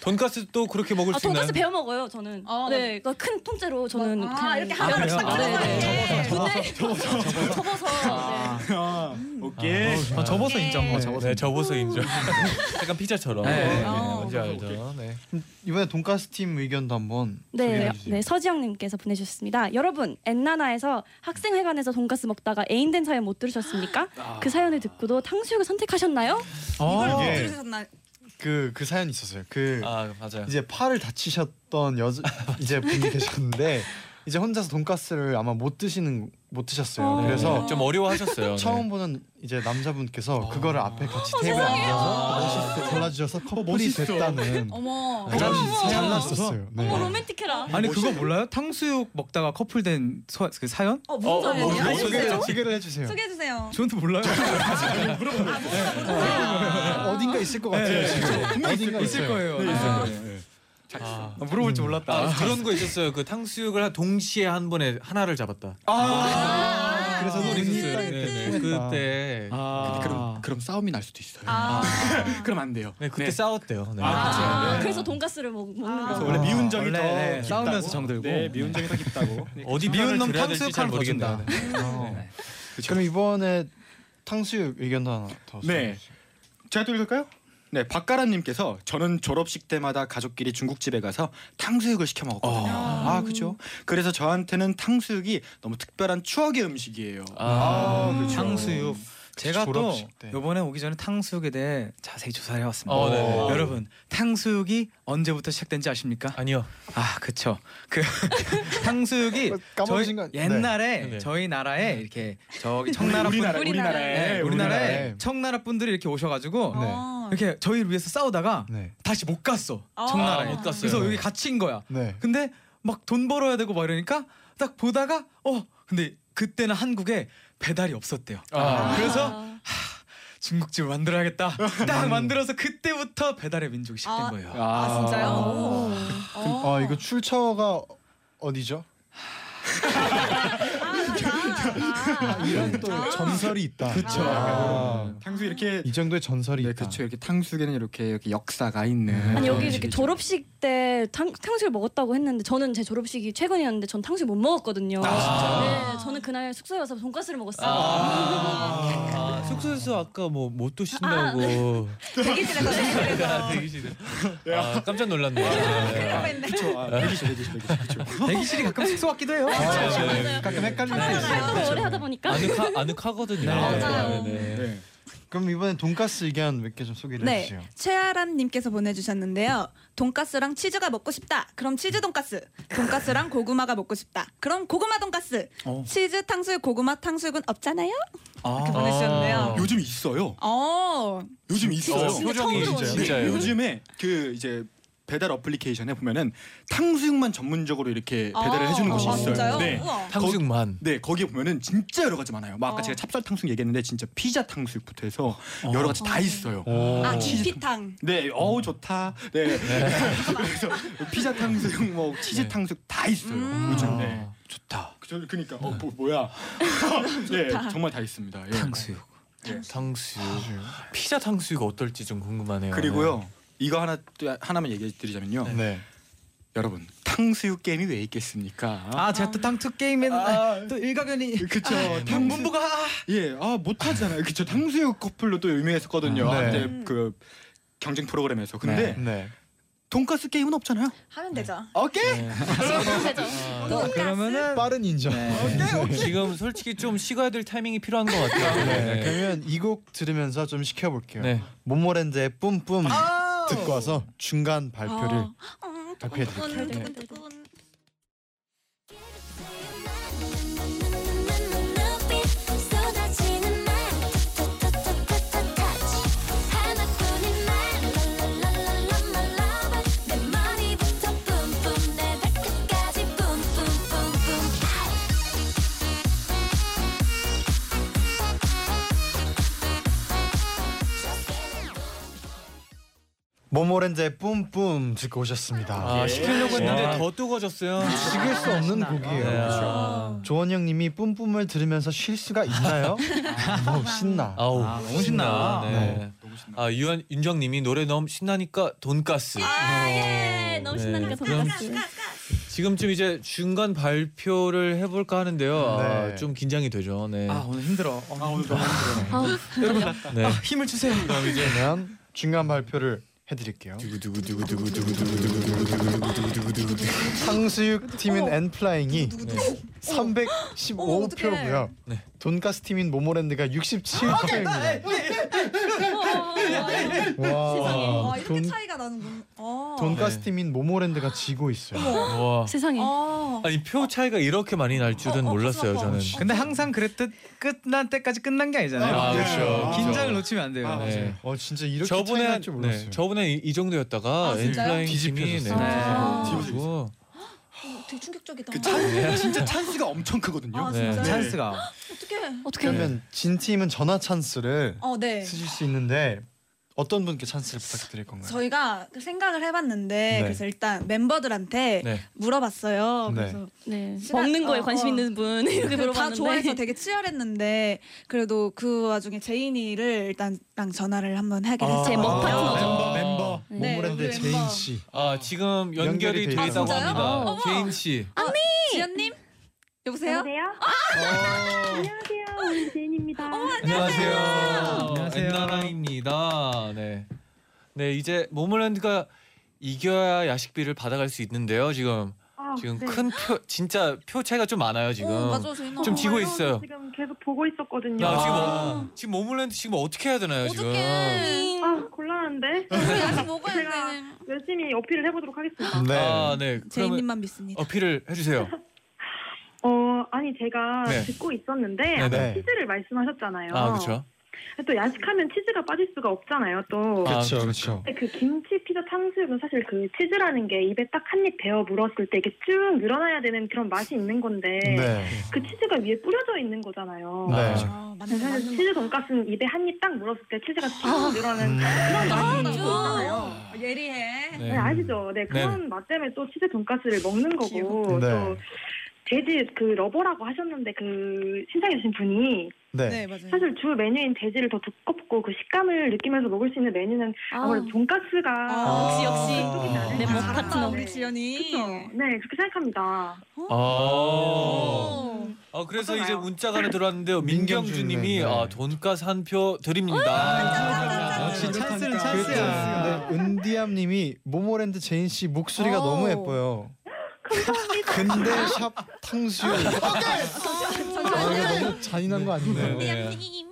돈가스도 그렇게 먹을 아 수 있나요? 돈가스 배워 먹어요 저는. 어, 네, 그큰 통째로 저는 아, 그냥 이렇게 하나를 그래요? 딱 네, 네. 뜯어서 접어서 접어서 접어서. 네. 아, 오케이. 어, 접어서 인정. 어, 네, 접어서. 네, 접어서 인정. 약간 피자처럼. 네. 네, 어, 뭔지 알죠. 네. 이번에 돈가스 팀 의견도 한번 네, 소개해 주세요. 네 서지영님께서 보내주셨습니다. 여러분 엔나나에서 학생회관에서 돈가스 먹다가 애인된 사연 못 들으셨습니까? 그 사연을 듣고도 탕수육을 선택하셨나요? 어, 이걸 이게- 들으셨나? 그, 그 사연이 있었어요. 그 아 맞아요. 이제 팔을 다치셨던 여 이제 분이 계셨는데 이제 혼자서 돈가스를 아마 못 드시는 못 드셨어요. 어. 그래서 네, 좀 어려워하셨어요. 네. 처음 보는 이제 남자분께서 그거를 앞에 같이 테이블에 앉아서 멋있게 골라주셔서 커플이 멋있어. 됐다는 어머. 그런 어머. 사연이 있었어요. 네. 어머 로맨틱해라. 아니 그거 몰라요? 탕수육 먹다가 커플된 소, 그 사연? 어 무슨 어, 사연이야? 뭐, 알려주세요. 소개를, 소개를 해주세요. 소개해 주세요. 저도 몰라요. 어딘가 있을 것 같아요. 지금. 어딘가 있을 있어요. 거예요. 네, 아, 있어요. 아, 아, 물어볼 줄 몰랐다. 아, 그런 거 있었어요. 그 탕수육을 한 동시에 한 번에 하나를 잡았다. 아, 그래서 그거 우리 있었어요. 식당에 네, 네. 그때 아, 그럼 그럼 싸움이 날 수도 있어요. 아. 그럼 안 돼요. 네, 그때 네. 싸웠대요. 네. 아, 그쵸. 아, 네. 그래서 돈가스를 먹, 먹는 아. 거. 원래 미운 정이 원래, 더 네, 깊다고? 싸우면서 정들고. 네, 미운 정이 더 깊다고. 어디 미운 놈 모르겠네요. 거진다. 어. 네. 그럼 이번에 탕수육 의견도 하나 더. 네. 제가 또 읽을까요? 네, 박가라님께서 저는 졸업식 때마다 가족끼리 중국집에 가서 탕수육을 시켜 먹었거든요. 아, 그죠. 그래서 저한테는 탕수육이 너무 특별한 추억의 음식이에요. 아, 그쵸. 탕수육. 제가 또 졸업식 때. 요번에 오기 전에 탕수육에 대해 자세히 조사를 해왔습니다. 어, 네. 여러분 탕수육이 언제부터 시작된지 아십니까? 아니요. 아 그쵸. 그 탕수육이 까먹으신 저희 거- 네. 옛날에 네. 저희 나라에 이렇게 저기 청나라 분 우리나라 우리나라에. 우리나라에 네, 우리나라에. 우리나라에 청나라 분들이 이렇게 오셔가지고 네. 어. 이렇게 저희를 위해서 싸우다가 네. 다시 못 갔어 아. 청나라에. 못 갔어요. 그래서 여기 갇힌 거야. 네. 근데 막 돈 벌어야 되고 막 이러니까 딱 보다가 어 근데 그때는 한국에 배달이 없었대요. 아. 그래서 중국집을 만들어야겠다. 딱 만들어서 그때부터 배달의 민족이 시작된 아. 거예요. 아 진짜요? 오. 어. 아 이거 출처가 어디죠? 아, 이런 또 전설이 있다. 그쵸. 아, 탕수육 이렇게 이 정도의 전설이 네, 있다. 그렇죠. 이렇게 탕수육에는 이렇게, 이렇게 역사가 있는. 아니 여기 이렇게. 졸업식 때 탕, 탕수육 먹었다고 했는데 저는 제 졸업식이 최근이었는데 전 탕수육 못 먹었거든요. 네, 저는 그날 숙소에 와서 돈가스를 먹었어요. 아, 숙소에서 아까 뭐 못 드신다고. 대기실에서. 대기실에. 아, 깜짝 놀랐네. 아, 그쵸. 아, 대기실 대기실 대기실. 그쵸. 대기실이 가끔 숙소 같기도 해요. 네. 가끔 때 하나하나 있어요. 또 오래 하다 보니까. 아늑하 아늑하거든요. 네. 맞아요. 네, 네. 네. 그럼 이번엔 돈가스 의견 몇 개 좀 소개를 네, 해주세요. 최아람님께서 보내주셨는데요. 돈가스랑 치즈가 먹고 싶다. 그럼 치즈 돈가스. 돈가스랑 고구마가 먹고 싶다. 그럼 고구마 돈가스. 어. 치즈 탕수육 고구마 탕수육은 없잖아요. 아. 이렇게 보내주셨는데요. 요즘 있어요. 어, 요즘 있어요. 진짜 표정이 처음? 들어보네. 진짜요. 요즘에 그 이제 배달 어플리케이션에 보면은 탕수육만 전문적으로 이렇게 배달을 아, 해주는 곳이 아, 있어요. 진짜요? 네. 우와. 탕수육만. 네 거기에 보면은 진짜 여러 가지 많아요. 뭐 아까 어. 제가 찹쌀 탕수육 얘기했는데 진짜 피자 탕수육부터 해서 여러 가지 다 있어요. 아 치즈 깊이탕. 네, 어우 좋다. 네. 그래서 피자 탕수육, 뭐 치즈 탕수육 다 있어요. 음. 요즘. 네. 좋다. 그 그니까 어 뭐, 뭐야? 네, 정말 다 있습니다. 예. 탕수육. 탕수육. 피자 탕수육 어떨지 좀 궁금하네요. 그리고요 이거 하나 또 하나만 얘기해 드리자면요. 네. 여러분 탕수육 게임이 왜 있겠습니까? 아 제가 또 탕투 게임에 아. 또 일가견이 그쵸. 탕 문부가 예, 아 못하잖아요. 그쵸. 탕수육 커플로 또 유명했었거든요. 네. 한때 그 경쟁 프로그램에서. 근데 네. 돈가스 게임은 없잖아요. 하면 되죠. 오케이. 되죠. 아, 그러면은 빠른 인정. 지금 솔직히 좀 식어야 될 타이밍이 필요한 것 같아요. 네. 그러면 이 곡 들으면서 좀 시켜볼게요. 네. 모모랜드의 뿜뿜 듣고 와서 중간 발표를 어. 어, 발표해 드릴게요. 두근, 두근, 두근. 모모랜드의 뿜뿜 듣고 오셨습니다. 아 시키려고 했는데 와. 더 뜨거워졌어요. 식을 수 없는 곡이에요. 네. 그렇죠. 조원영님이 뿜뿜을 들으면서 쉴 수가 있나요? 너무 신나. 아우 아, 너무 신나. 네. 너무 신나. 아 유한 윤정님이 노래 너무 신나니까 돈가스. 아 예 너무 네, 신나니까 돈가스. 지금쯤 이제 중간 발표를 해볼까 하는데요. 아, 네. 좀 긴장이 되죠. 네. 아 오늘 힘들어. 어, 아 오늘 너무 힘들어. 네. 아, 힘을 주세요. 그럼 이제 중간 발표를 해드릴게요. 탕수육 팀인 엔플라잉이 315표고요. 네. 돈가스 팀인 모모랜드가 67표입니다. 와, 아 이렇게 돈, 차이가 나는군. 어. 돈가스 네. 팀인 모모랜드가 지고 있어요. 와. 세상에. 어. 아니 표 차이가 이렇게 많이 날 줄은 어, 어, 몰랐어요 아파. 저는. 근데 항상 그랬듯 끝난 때까지 끝난 게 아니잖아요. 아, 그렇죠. 긴장을 놓치면 안 돼요. 아, 네. 어 진짜 이렇게 저번에 차이 한- 날줄 몰랐어요. 네, 저번에 이, 이 정도였다가 아? 엔플라잉 팀이 네, 뒤집혀졌어요. 아. 뒤집어지고 어, 되게 충격적이다. 그 찬, 진짜 찬스가 엄청 크거든요. 아, 네. 찬스가. 어떻게? 어떻게? 그러면 진 팀은 전화 찬스를 어, 네. 쓰실 수 있는데 어떤 분께 찬스를 부탁드릴 건가요? 저희가 그 생각을 해봤는데 네. 그래서 일단 멤버들한테 네. 물어봤어요. 네. 그래서 네. 시간- 먹는 거에 어, 관심 어. 있는 분 이렇게 다 물어봤는데 좋아해서 되게 치열했는데 그래도 그 와중에 제인이를 일단랑 전화를 한번 하게 아, 됐어요. 제 먹 파트너죠. 멤버 멤버. 네, 모모랜드 제인 멤버. 씨. 아 지금 연결이 연결이 돼 있다고 있어요? 합니다. 아, 어머. 제인 씨. 제인님 여보세요? 안녕하세요. 오늘 제인입니다. 안녕하세요. 안녕하세요. 엔나나입니다. 네. 네 이제 모모랜드가 이겨야 야식비를 받아갈 수 있는데요. 지금 아, 지금 네. 큰 표 진짜 표 차이가 좀 많아요 지금. 어, 맞아. 좀 지고 어, 있어요. 지금 계속 보고 있었거든요. 야 지금 아. 뭐, 지금 모모랜드 지금 어떻게 해야 되나요 지금? 어떡해. 아 곤란한데. 우리 야식 먹어야 제가 돼. 열심히 어필을 해보도록 하겠습니다. 네. 아 네. 그러면 제인님만 믿습니다. 어필을 해주세요. 어 아니 제가 네. 듣고 있었는데 네, 아까 네. 치즈를 말씀하셨잖아요. 아 그렇죠. 또 야식하면 치즈가 빠질 수가 없잖아요. 또. 아, 그렇죠, 그렇죠. 근데 그 김치 피자 탕수육은 사실 그 치즈라는 게 입에 딱 한 입 베어 물었을 때 이게 쭉 늘어나야 되는 그런 맛이 있는 건데 네. 그 치즈가 위에 뿌려져 있는 거잖아요. 네. 아, 맞는 사실 맞는 치즈 돈가스는 입에 한 입 딱 물었을 때 치즈가 쭉 늘어나는 그런 맛이 있는 거잖아요. 아, 예리해. 네, 아시죠? 네, 그런 맛 때문에 또 치즈 돈가스를 먹는 거고 네. 또 돼지 그 lover라고 하셨는데 그 신청해 주신 분이 네. 네 맞아요. 사실 주 메뉴인 돼지를 더 두껍고 그 식감을 느끼면서 먹을 수 있는 메뉴는 아 무래도 돈가스가 아, 역시, 역시. 쪽이지 않을까. 내먹 잘한다, 파트너. 우리 제인이. 그쵸? 네, 그렇게 생각합니다. 아. 오. 아 그래서 어떠나요? 이제 문자가 하나 들어왔는데요. 민경준 민경주님이 네, 네. 아, 돈가스 한 표 드립니다. 역시 찬스는 그렇죠. 찬스야. 근데 은디암 님이 모모랜드 제인 씨 목소리가 오. 너무 예뻐요. 근데 샵 탕수육. 아, 이거 너무 잔인한 거 아닌가요? 네.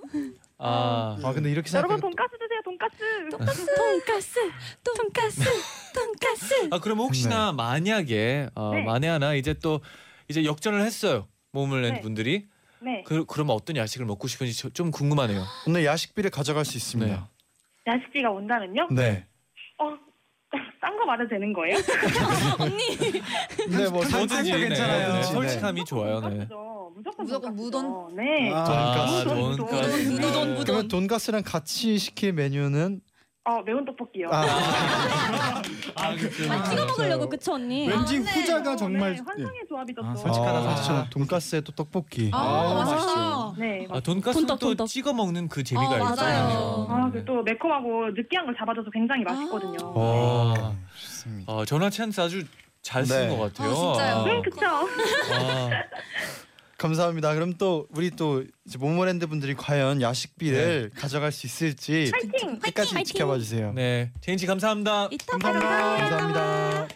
아, 아 근데 이렇게 여러분 돈가스 드세요, 돈가스. 돈가스, 돈가스, 돈가스. 아 그럼 혹시나 만약에 어, 네. 만에 하나 이제 또 이제 역전을 했어요. 모모랜드 네. 분들이 네, 그 그러면 어떤 야식을 먹고 싶은지 저- 좀 궁금하네요. 오늘 야식비를 가져갈 수 있습니다. 야식비가 온다면요? 네. 어, 딴 거 말해도 되는 거예요? 네, 뭐 뭐든지 탕수육 괜찮아요. 네, 네. 솔직함이 좋아요. 네. 돈가스죠. 무조건 무조건 돈가스죠. 네. 아, 아, 무돈, 돈가스. 무돈, 무돈, 무돈. 그러면 돈가스랑 같이 시킬 메뉴는 어, 매운 떡볶이요. 아, 아, 그렇죠. 아, 찍어 먹으려고 그쵸 언니? 왠지 네. 후자가 정말 네, 환상의 조합이죠. 아, 또. 솔직하다, 아, 솔직하다. 돈가스에 또 떡볶이. 아, 맛있죠. 네. 아, 돈가스 돈떡, 또 돈떡. 찍어 먹는 그 재미가 어, 있잖아요. 맞아요. 아, 그또 매콤하고 느끼한 걸 잡아줘서 굉장히 맛있거든요. 오, 아, 좋습니다. 아, 전화 찬스 아주 잘 쓴 네. 것 같아요. 아, 진짜요? 네, 그쵸. 아, 감사합니다. 그럼 또 우리 또 이제 모모랜드 분들이 과연 야식비를 네. 가져갈 수 있을지 파이팅! 끝까지 파이팅! 지켜봐 주세요. 네, 제인 씨 감사합니다. 이따 감사합니다.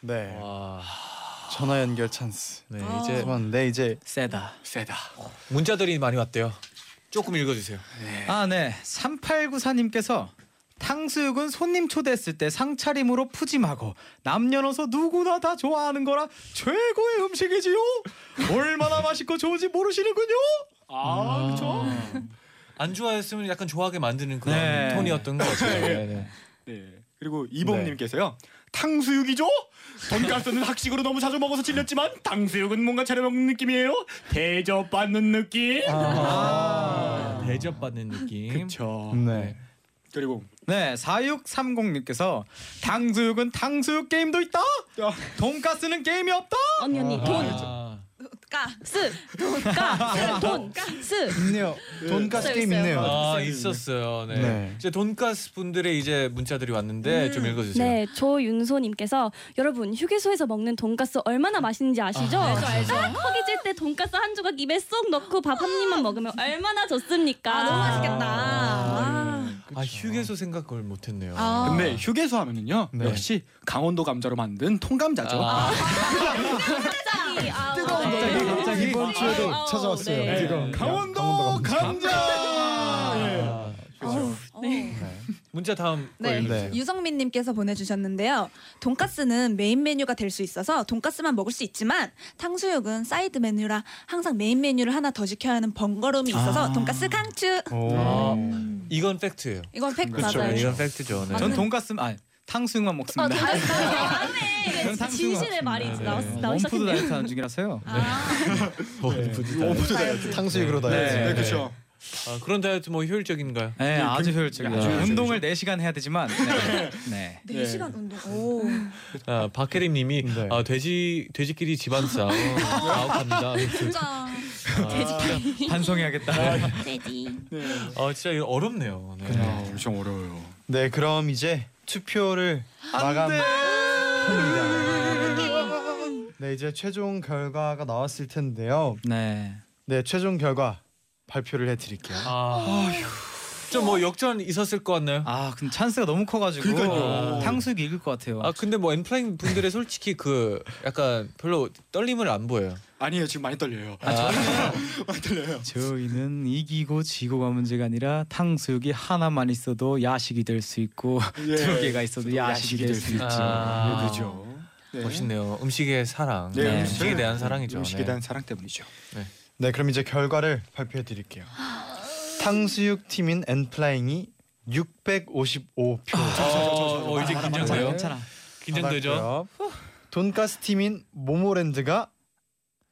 네, 와, 전화 연결 찬스. 네 아. 이제 네 이제 세다. 세다. 문자들이 많이 왔대요. 조금 읽어주세요. 아, 네. 3894님께서 탕수육은 손님 초대했을 때 상차림으로 푸짐하고 남녀노소 누구나 다 좋아하는 거라 최고의 음식이지요. 얼마나 맛있고 좋은지 모르시는군요. 아, 그렇죠. 안 좋아했으면 약간 좋아하게 만드는 그런 네. 톤이었던 것 같아요. 네, 네. 네. 그리고 이범님께서요. 탕수육이죠? 돈가스는 학식으로 너무 자주 먹어서 질렸지만 탕수육은 뭔가 차려 먹는 느낌이에요. 대접받는 느낌. 아, 대접받는 느낌. 그렇죠. 네. 그리고 네, 4630님께서 탕수육은 탕수육 게임도 있다. 돈가스는 게임이 없다. 언니 언니 돈 아, 가스 돈가스 돈가스 있네요. 돈가스 게임 있어요. 있네요. 아 있었어요. 네. 네. 이제 돈가스 분들의 이제 문자들이 왔는데 좀 읽어주세요. 네, 조윤소님께서 여러분 휴게소에서 먹는 돈가스 얼마나 맛있는지 아시죠? 알죠, 알죠. 허기 질때 돈가스 한 조각 입에 쏙 넣고 밥 한 입만 먹으면 얼마나 좋습니까? 아 너무 맛있겠다. 아. 아 휴게소 생각 그걸 못했네요. 아. 근데 휴게소 하면은요 네. 역시 강원도 감자로 만든 통감자죠. 아, 갑자기 아, 뜨거운 네. 노래. 갑자기 이번 주에도 아우, 찾아왔어요. 네. 뜨거운 강원도 감자. 아, 그렇죠. 네. 문자 다음 거 네. 읽어주세요. 유성민님께서 보내주셨는데요. 돈가스는 메인 메뉴가 될 수 있어서 돈가스만 먹을 수 있지만 탕수육은 사이드 메뉴라 항상 메인 메뉴를 하나 더 시켜야 하는 번거로움이 있어서 아. 돈가스 강추. 아, 이건 팩트예요. 이건 팩트 그렇죠. 맞아요. 이건 팩트죠. 네. 전 돈가스 아 탕수육만 어, 먹습니다. 돈가스 저는 안에 탕수육 진실의 말이 먹습니다. 나왔 네. 나오기 원푸드. 다이어트 하는 중이라서요. 아, 탕수육으로 다 네. 해야지. 네, 그렇죠. 아, 그런 다이어트 뭐 효율적인가요? 네, 아주 효율적이에요. 아주 운동을 4시간 해야 되지만 네. 네. 네 시간 운동. 오. 아, 박혜림 님이 네. 아, 돼지 돼지끼리 집안 싸움 가혹합니다. 진짜. 아, 반성해야겠다. 돼지. 아 진짜 이거 어렵네요. 네. 아, 엄청 어려워요. 네, 그럼 이제 투표를 마감합니다. 네, 이제 최종 결과가 나왔을 텐데요. 네. 네, 최종 결과 발표를 해드릴게요. 아, 좀뭐 역전 있었을 것 같나요? 아, 근데 찬스가 너무 커가지고 그러니까요. 탕수육이 이길 것 같아요. 아 근데 뭐 엔플라잉 분들의 솔직히 그 약간 별로 떨림을 안 보여요. 아니에요, 지금 많이 떨려요. 아, 많이 떨려요. 저희는 이기고 지고가 문제가 아니라 탕수육이 하나만 있어도 야식이 될 수 있고 예. 두 개가 있어도 야식이 될수 있죠. 아, 그죠. 네. 멋있네요. 음식의 사랑, 네, 음식에 대한 사랑이죠. 음식에 네. 대한 사랑 때문이죠. 네, 그럼 이제 결과를 발표해 드릴게요. 탕수육 팀인 엔플라잉이 655표. 어, 어, 이제 긴장돼요. 괜찮아. 긴장되죠. 돈가스 팀인 모모랜드가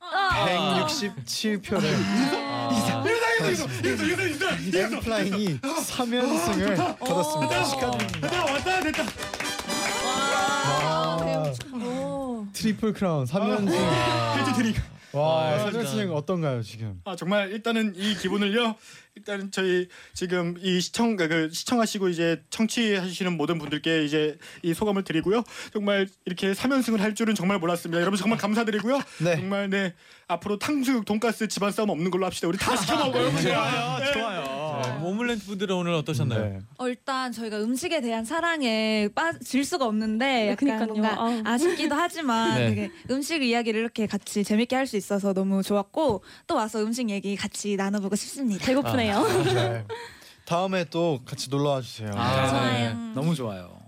아. 167표를 엔플라잉이 3연승을 거뒀습니다. 축하드립니다. 왔다 됐다. 와, 오. 트리플 크라운 3연승. 해트트릭. 와, 아, 3연승 어떤가요 지금? 아 정말 일단은 이 기분을요. 일단은 저희 지금 이 시청 그 시청하시고 이제 청취하시는 모든 분들께 이제 이 소감을 드리고요. 정말 이렇게 3연승을 할 줄은 정말 몰랐습니다. 여러분 정말 감사드리고요. 네. 정말 네 앞으로 탕수육, 돈가스 집안 싸움 없는 걸로 합시다. 우리 다 시켜 먹어요. 좋아요, 네. 좋아요. 네, 모물랜드 분들은 오늘 어떠셨나요? 네. 어, 일단 저희가 음식에 대한 사랑에 빠질 수가 없는데 약간 그니까요. 뭔가 아. 아쉽기도 하지만 네. 되게 음식 이야기를 이렇게 같이 재밌게 할 수 있어서 너무 좋았고 또 와서 음식 얘기 같이 나눠보고 싶습니다. 배고프네요. 네. 다음에 또 같이 놀러 와 주세요. 아, 좋아요. 네. 너무 좋아요.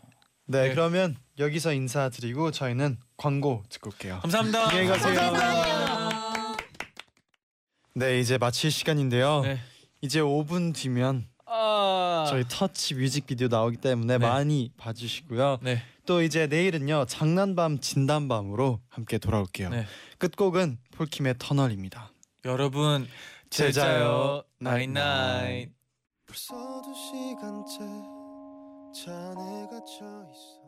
네, 네. 그러면 여기서 인사드리고 저희는 광고 듣고 올게요. 감사합니다. 안녕히 가세요. 네, 이제 마칠 시간인데요. 네. 이제 5분 뒤면 아, 저희 터치 뮤직비디오 나오기 때문에 네. 많이 봐주시고요. 네. 또 이제 내일은요 장난밤 진단밤으로 함께 돌아올게요. 네. 끝곡은 폴킴의 터널입니다. 여러분 제자요. 나인나인. 벌써 두 시간째 잔에 갇혀 있어